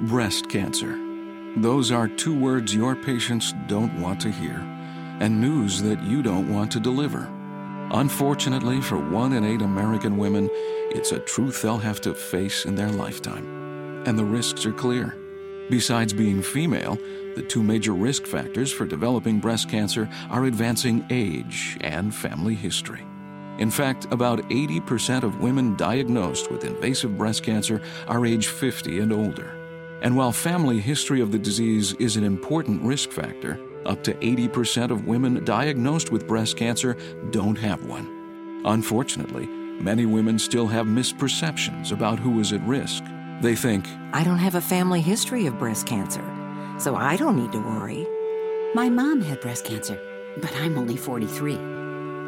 Breast cancer. Those are two words your patients don't want to hear, and news that you don't want to deliver. Unfortunately, for one in eight American women, it's a truth they'll have to face in their lifetime. And the risks are clear. Besides being female, the two major risk factors for developing breast cancer are advancing age and family history. In fact, about 80% of women diagnosed with invasive breast cancer are age 50 and older. And while family history of the disease is an important risk factor, up to 80% of women diagnosed with breast cancer don't have one. Unfortunately, many women still have misperceptions about who is at risk. They think, I don't have a family history of breast cancer, so I don't need to worry. My mom had breast cancer, but I'm only 43.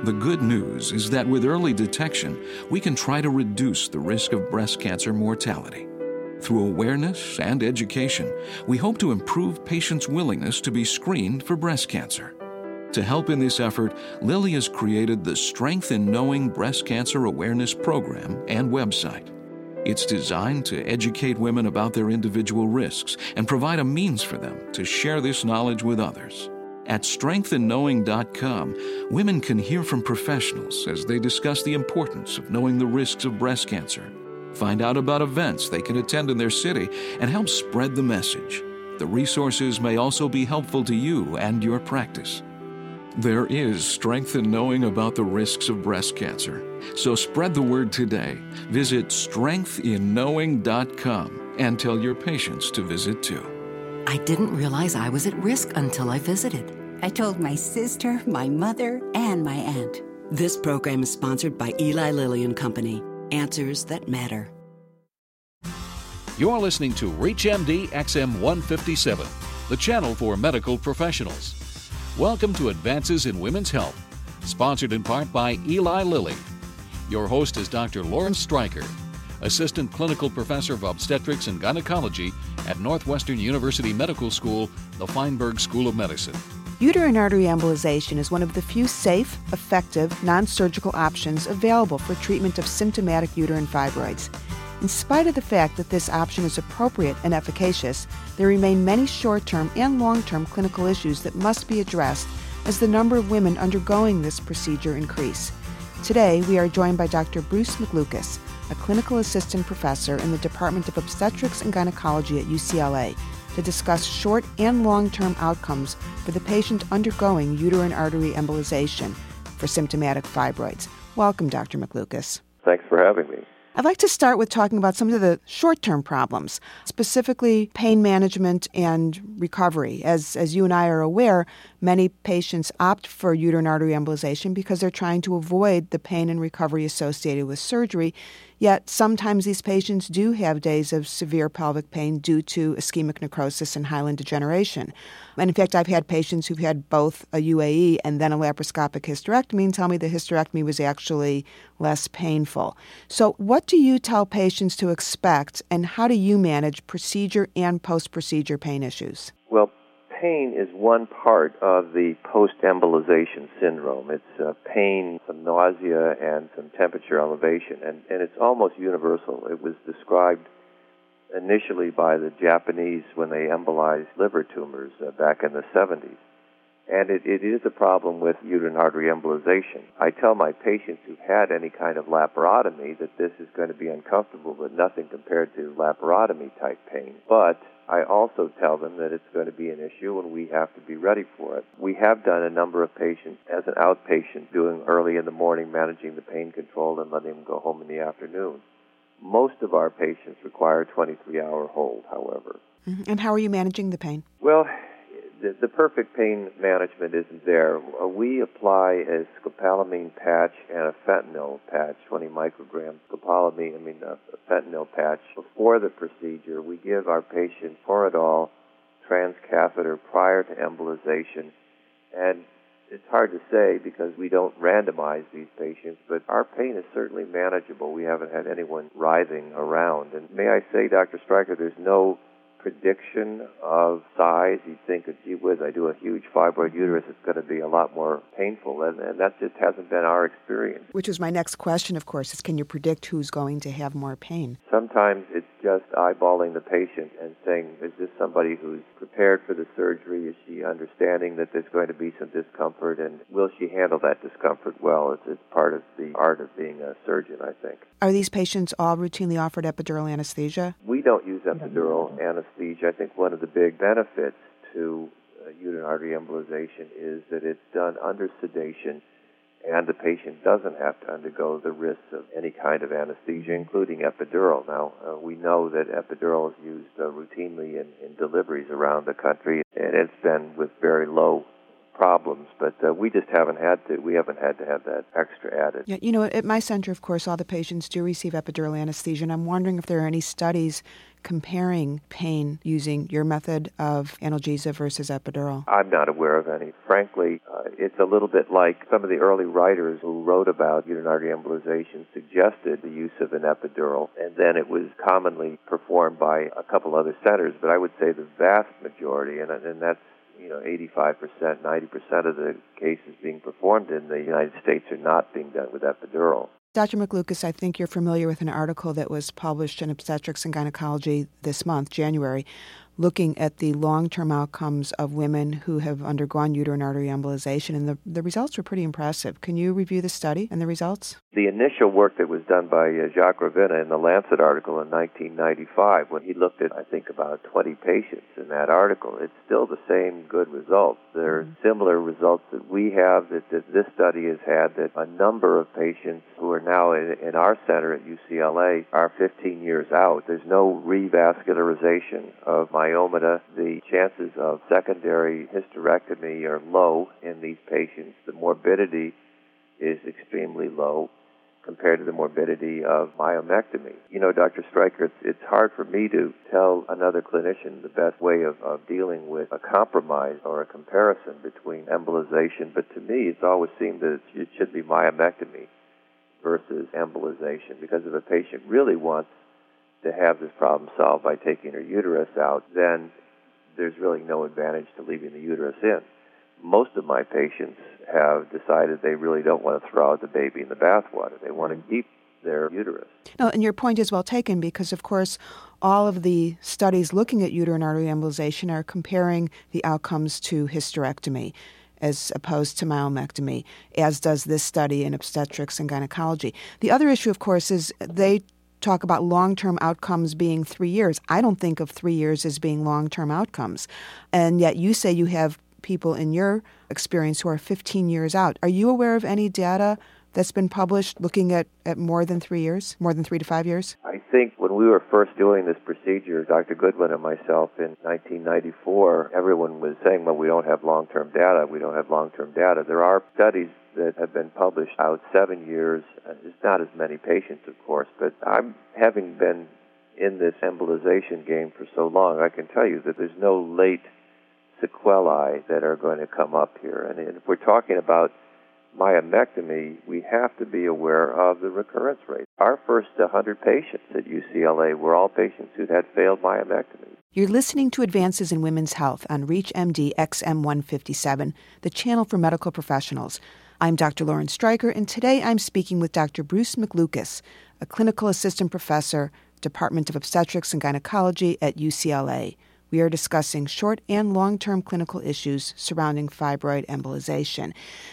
The good news is that with early detection, we can try to reduce the risk of breast cancer mortality. Through awareness and education, we hope to improve patients' willingness to be screened for breast cancer. To help in this effort, Lilly has created the Strength in Knowing Breast Cancer Awareness Program and website. It's designed to educate women about their individual risks and provide a means for them to share this knowledge with others. At strengthinknowing.com, women can hear from professionals as they discuss the importance of knowing the risks of breast cancer Find out about events they can attend in their city and help spread the message. The resources may also be helpful to you and your practice. There is strength in knowing about the risks of breast cancer. So spread the word today. Visit strengthinknowing.com and tell your patients to visit too. I didn't realize I was at risk until I visited. I told my sister, my mother, and my aunt. This program is sponsored by Eli Lilly and Company. Answers that matter. You're listening to ReachMD XM 157, the channel for medical professionals. Welcome to Advances in Women's Health, sponsored in part by Eli Lilly. Your host is Dr. Lauren Streicher, Assistant Clinical Professor of Obstetrics and Gynecology at Northwestern University Medical School, the Feinberg School of Medicine. Uterine artery embolization is one of the few safe, effective, non surgical options available for treatment of symptomatic uterine fibroids. In spite of the fact that this option is appropriate and efficacious, there remain many short term and long term clinical issues that must be addressed as the number of women undergoing this procedure increase. Today, we are joined by Dr. Bruce McLucas, a clinical assistant professor in the Department of Obstetrics and Gynecology at UCLA, to discuss short and long term outcomes for the patient undergoing uterine artery embolization for symptomatic fibroids. Welcome, Dr. McLucas. Thanks for having me. I'd like to start with talking about some of the short term problems, specifically pain management and recovery. As, as you and I are aware, many patients opt for uterine artery embolization because they're trying to avoid the pain and recovery associated with surgery. Yet sometimes these patients do have days of severe pelvic pain due to ischemic necrosis and hyaline degeneration. And in fact, I've had patients who've had both a UAE and then a laparoscopic hysterectomy and tell me the hysterectomy was actually less painful. So, what do you tell patients to expect, and how do you manage procedure and post procedure pain issues? Well, pain is one part of the post-embolization syndrome. It's uh, pain, some nausea, and some temperature elevation, and, and it's almost universal. It was described initially by the Japanese when they embolized liver tumors uh, back in the 70s. And it, it is a problem with uterine artery embolization. I tell my patients who've had any kind of laparotomy that this is going to be uncomfortable, but nothing compared to laparotomy type pain. But I also tell them that it's going to be an issue and we have to be ready for it. We have done a number of patients as an outpatient, doing early in the morning, managing the pain control, and letting them go home in the afternoon. Most of our patients require a 23 hour hold, however. Mm-hmm. And how are you managing the pain? Well, the, the perfect pain management isn't there. Uh, we apply a scopolamine patch and a fentanyl patch, 20 micrograms scopolamine, I mean a, fentanyl patch. Before the procedure, we give our patient Toradol transcatheter prior to embolization. And it's hard to say because we don't randomize these patients, but our pain is certainly manageable. We haven't had anyone writhing around. And may I say, Dr. Streicher, there's no prediction of size. You think, gee whiz, I do a huge fibroid uterus, it's going to be a lot more painful. And, and that just hasn't been our experience. Which is my next question, of course, is can you predict who's going to have more pain? Sometimes it's just eyeballing the patient and saying, is this somebody who's prepared for the surgery? Is she understanding that there's going to be some discomfort? And will she handle that discomfort well? It's, it's part of the art of being a surgeon, I think. Are these patients all routinely offered epidural anesthesia? We don't use epidural anesthesia. I think one of the big benefits to uh, uterine artery embolization is that it's done under sedation and the patient doesn't have to undergo the risks of any kind of anesthesia, including epidural. Now, uh, we know that epidural is used uh, routinely in, in deliveries around the country, and it's been with very low problems, but uh, we just haven't had to. We haven't had to have that extra added. Yeah, you know, at my center, of course, all the patients do receive epidural anesthesia, and I'm wondering if there are any studies comparing pain using your method of analgesia versus epidural? I'm not aware of any. Frankly, uh, it's a little bit like some of the early writers who wrote about uterine artery embolization suggested the use of an epidural, and then it was commonly performed by a couple other centers. But I would say the vast majority, and, and that's you know, 85%, 90% of the cases being performed in the United States are not being done with epidural. Dr. McLucas, I think you're familiar with an article that was published in Obstetrics and Gynecology this month, January, looking at the long term outcomes of women who have undergone uterine artery embolization, and the, the results were pretty impressive. Can you review the study and the results? The initial work that was done by uh, Jacques Ravina in the Lancet article in 1995, when he looked at, I think, about 20 patients in that article, it's still the same good results. There are mm-hmm. similar results that we have that, that this study has had that a number of patients who are now in, in our center at UCLA are 15 years out. There's no revascularization of my myomata, the chances of secondary hysterectomy are low in these patients. The morbidity is extremely low compared to the morbidity of myomectomy. You know, Dr. Streicher, it's, it's hard for me to tell another clinician the best way of, of dealing with a compromise or a comparison between embolization, but to me, it's always seemed that it should be myomectomy versus embolization because if a patient really wants to have this problem solved by taking her uterus out, then there's really no advantage to leaving the uterus in. Most of my patients have decided they really don't want to throw out the baby in the bathwater. They want to keep their uterus. No, and your point is well taken because, of course, all of the studies looking at uterine artery embolization are comparing the outcomes to hysterectomy as opposed to myomectomy, as does this study in obstetrics and gynecology. The other issue, of course, is they talk about long term outcomes being three years. I don't think of three years as being long term outcomes. And yet you say you have people in your experience who are 15 years out. Are you aware of any data that's been published looking at, at more than three years, more than three to five years? I think when we were first doing this procedure, Dr. Goodwin and myself in 1994, everyone was saying, well, we don't have long term data. We don't have long term data. There are studies that have been published out seven years. It's not as many patients, of course, but I'm having been in this embolization game for so long, I can tell you that there's no late sequelae that are going to come up here. And if we're talking about myomectomy, we have to be aware of the recurrence rate. Our first 100 patients at UCLA were all patients who'd had failed myomectomy. You're listening to Advances in Women's Health on ReachMD XM157, the channel for medical professionals. I'm Dr. Lauren Streicher, and today I'm speaking with Dr. Bruce McLucas, a clinical assistant professor, Department of Obstetrics and Gynecology at UCLA. We are discussing short and long term clinical issues surrounding fibroid embolization.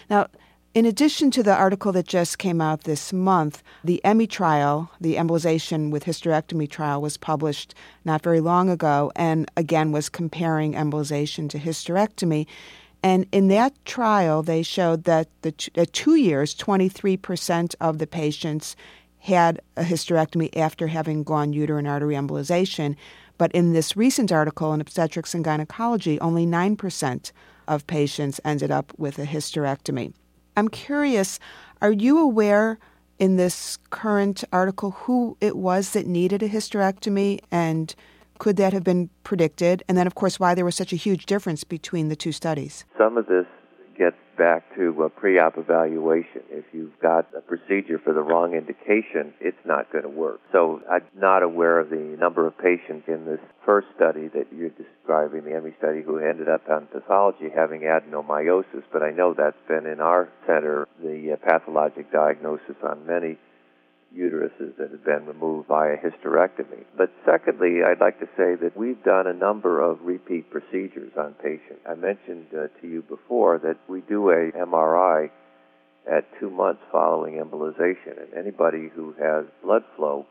Now, in addition to the article that just came out this month, the EMMY trial, the embolization with hysterectomy trial, was published not very long ago and again was comparing embolization to hysterectomy. And in that trial, they showed that the at two years, 23% of the patients had a hysterectomy after having gone uterine artery embolization. But in this recent article in Obstetrics and Gynecology, only 9% of patients ended up with a hysterectomy. I'm curious, are you aware in this current article who it was that needed a hysterectomy and could that have been predicted? And then, of course, why there was such a huge difference between the two studies? Some of this gets back to a pre-op evaluation. If you've got a procedure for the wrong indication, it's not going to work. So I'm not aware of the number of patients in this first study that you're describing, the EMMY study, who ended up on pathology having adenomyosis, but I know that's been in our center the uh, pathologic diagnosis on many uteruses that had been removed via hysterectomy. But secondly, I'd like to say that we've done a number of repeat procedures on patients. I mentioned uh, to you before that we do a MRI at two months following embolization, and anybody who has blood flow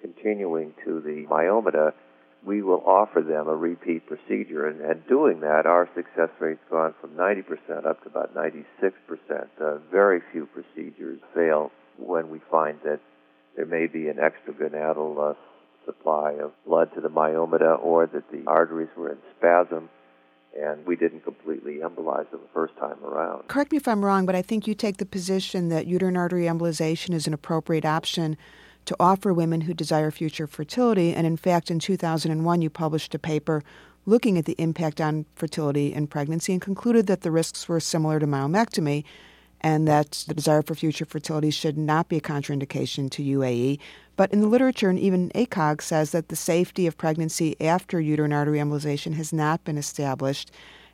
continuing to the myomata, we will offer them a repeat procedure. And, and doing that, our success rate's gone from 90% up to about 96%. Uh, very few procedures fail when we find that there may be an extragonadal uh, supply of blood to the myomata or that the arteries were in spasm and we didn't completely embolize them the first time around. Correct me if I'm wrong, but I think you take the position that uterine artery embolization is an appropriate option to offer women who desire future fertility. And in fact, in 2001, you published a paper looking at the impact on fertility and pregnancy and concluded that the risks were similar to myomectomy and that the desire for future fertility should not be a contraindication to UAE. But in the literature, and even ACOG says that the safety of pregnancy after uterine artery embolization has not been established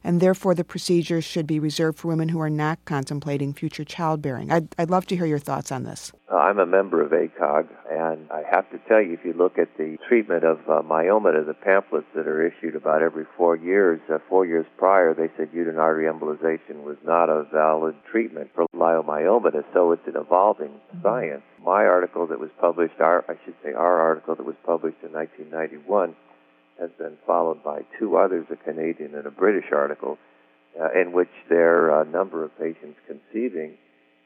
and therefore the procedure should be reserved for women who are not contemplating future childbearing. I'd, I'd love to hear your thoughts on this. Uh, I'm a member of ACOG, and I have to tell you, if you look at the treatment of uh, myomata, the pamphlets that are issued about every four years, uh, four years prior, they said uterine artery embolization was not a valid treatment for leiomyomata, so it's an evolving science. My article that was published, our, I should say our article that was published in 1991, has been followed by two others, a Canadian and a British article, uh, in which their uh, number of patients conceiving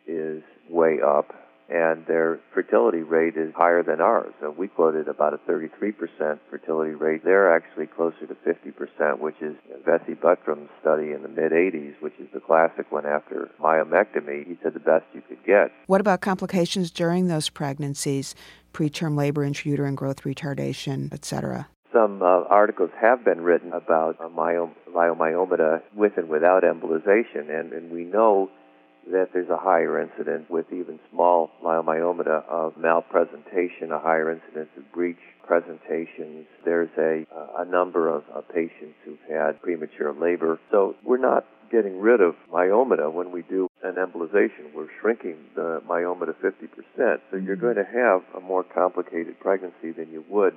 is way up and their fertility rate is higher than ours. So we quoted about a 33% fertility rate. They're actually closer to 50%, which is Veasy Buttram's study in the mid 80s, which is the classic one after myomectomy. He said the best you could get. What about complications during those pregnancies? Preterm labor, intrauterine growth retardation, etc some uh, articles have been written about uh, myom- leiomyomata with and without embolization, and, and we know that there's a higher incidence with even small leiomyomata of malpresentation, a higher incidence of breech presentations. There's a, a number of uh, patients who've had premature labor. So we're not getting rid of myomata when we do an embolization. We're shrinking the myomata 50%. So you're going to have a more complicated pregnancy than you would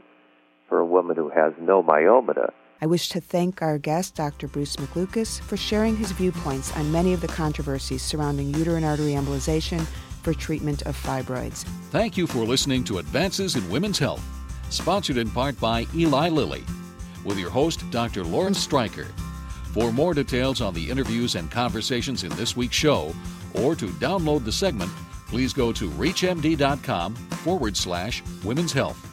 for a woman who has no myomata. I wish to thank our guest, Dr. Bruce McLucas, for sharing his viewpoints on many of the controversies surrounding uterine artery embolization for treatment of fibroids. Thank you for listening to Advances in Women's Health, sponsored in part by Eli Lilly, with your host, Dr. Lauren Streicher. For more details on the interviews and conversations in this week's show, or to download the segment, please go to reachmd.com forward slash women's health.